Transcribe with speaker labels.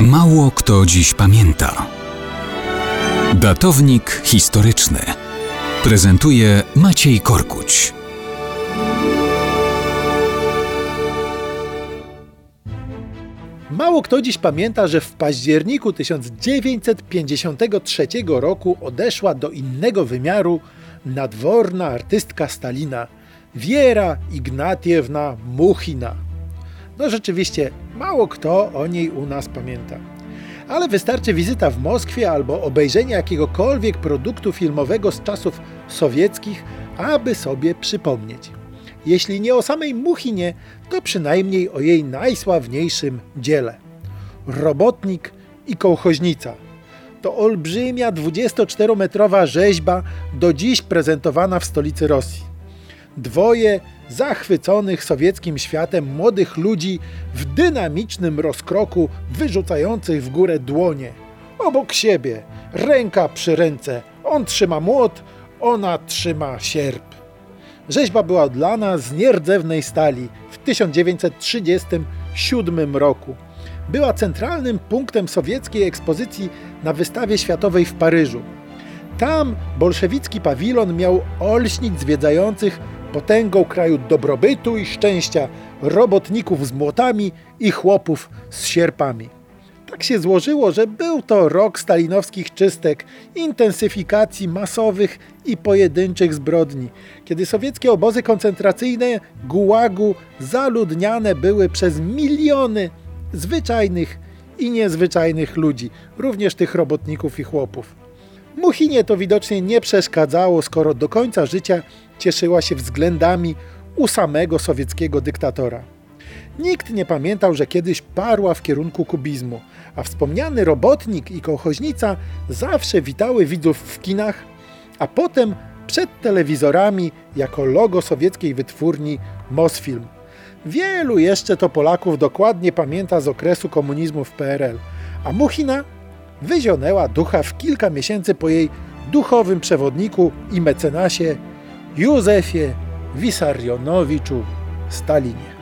Speaker 1: Mało kto dziś pamięta. Datownik historyczny prezentuje Maciej Korkuć.
Speaker 2: Mało kto dziś pamięta, że w październiku 1953 roku odeszła do innego wymiaru nadworna artystka Stalina Wiera Ignatiewna Muchina. No rzeczywiście, mało kto o niej u nas pamięta. Ale wystarczy wizyta w Moskwie albo obejrzenie jakiegokolwiek produktu filmowego z czasów sowieckich, aby sobie przypomnieć. Jeśli nie o samej Muchinie, to przynajmniej o jej najsławniejszym dziele. Robotnik i kołchoźnica. To olbrzymia 24-metrowa rzeźba, do dziś prezentowana w stolicy Rosji. Dwoje zachwyconych sowieckim światem młodych ludzi w dynamicznym rozkroku wyrzucających w górę dłonie. Obok siebie, ręka przy ręce. On trzyma młot, ona trzyma sierp. Rzeźba była odlana z nierdzewnej stali w 1937 roku. Była centralnym punktem sowieckiej ekspozycji na wystawie światowej w Paryżu. Tam bolszewicki pawilon miał olśnić zwiedzających potęgą kraju dobrobytu i szczęścia, robotników z młotami i chłopów z sierpami. Tak się złożyło, że był to rok stalinowskich czystek, intensyfikacji masowych i pojedynczych zbrodni, kiedy sowieckie obozy koncentracyjne Gułagu zaludniane były przez miliony zwyczajnych i niezwyczajnych ludzi, również tych robotników i chłopów. Muchinie to widocznie nie przeszkadzało, skoro do końca życia cieszyła się względami u samego sowieckiego dyktatora. Nikt nie pamiętał, że kiedyś parła w kierunku kubizmu, a wspomniany robotnik i kołchoźnica zawsze witały widzów w kinach, a potem przed telewizorami jako logo sowieckiej wytwórni Mosfilm. Wielu jeszcze to Polaków dokładnie pamięta z okresu komunizmu w PRL, a Muchina wyzionęła ducha w kilka miesięcy po jej duchowym przewodniku i mecenasie Józefie Wisarionowiczu Stalinie.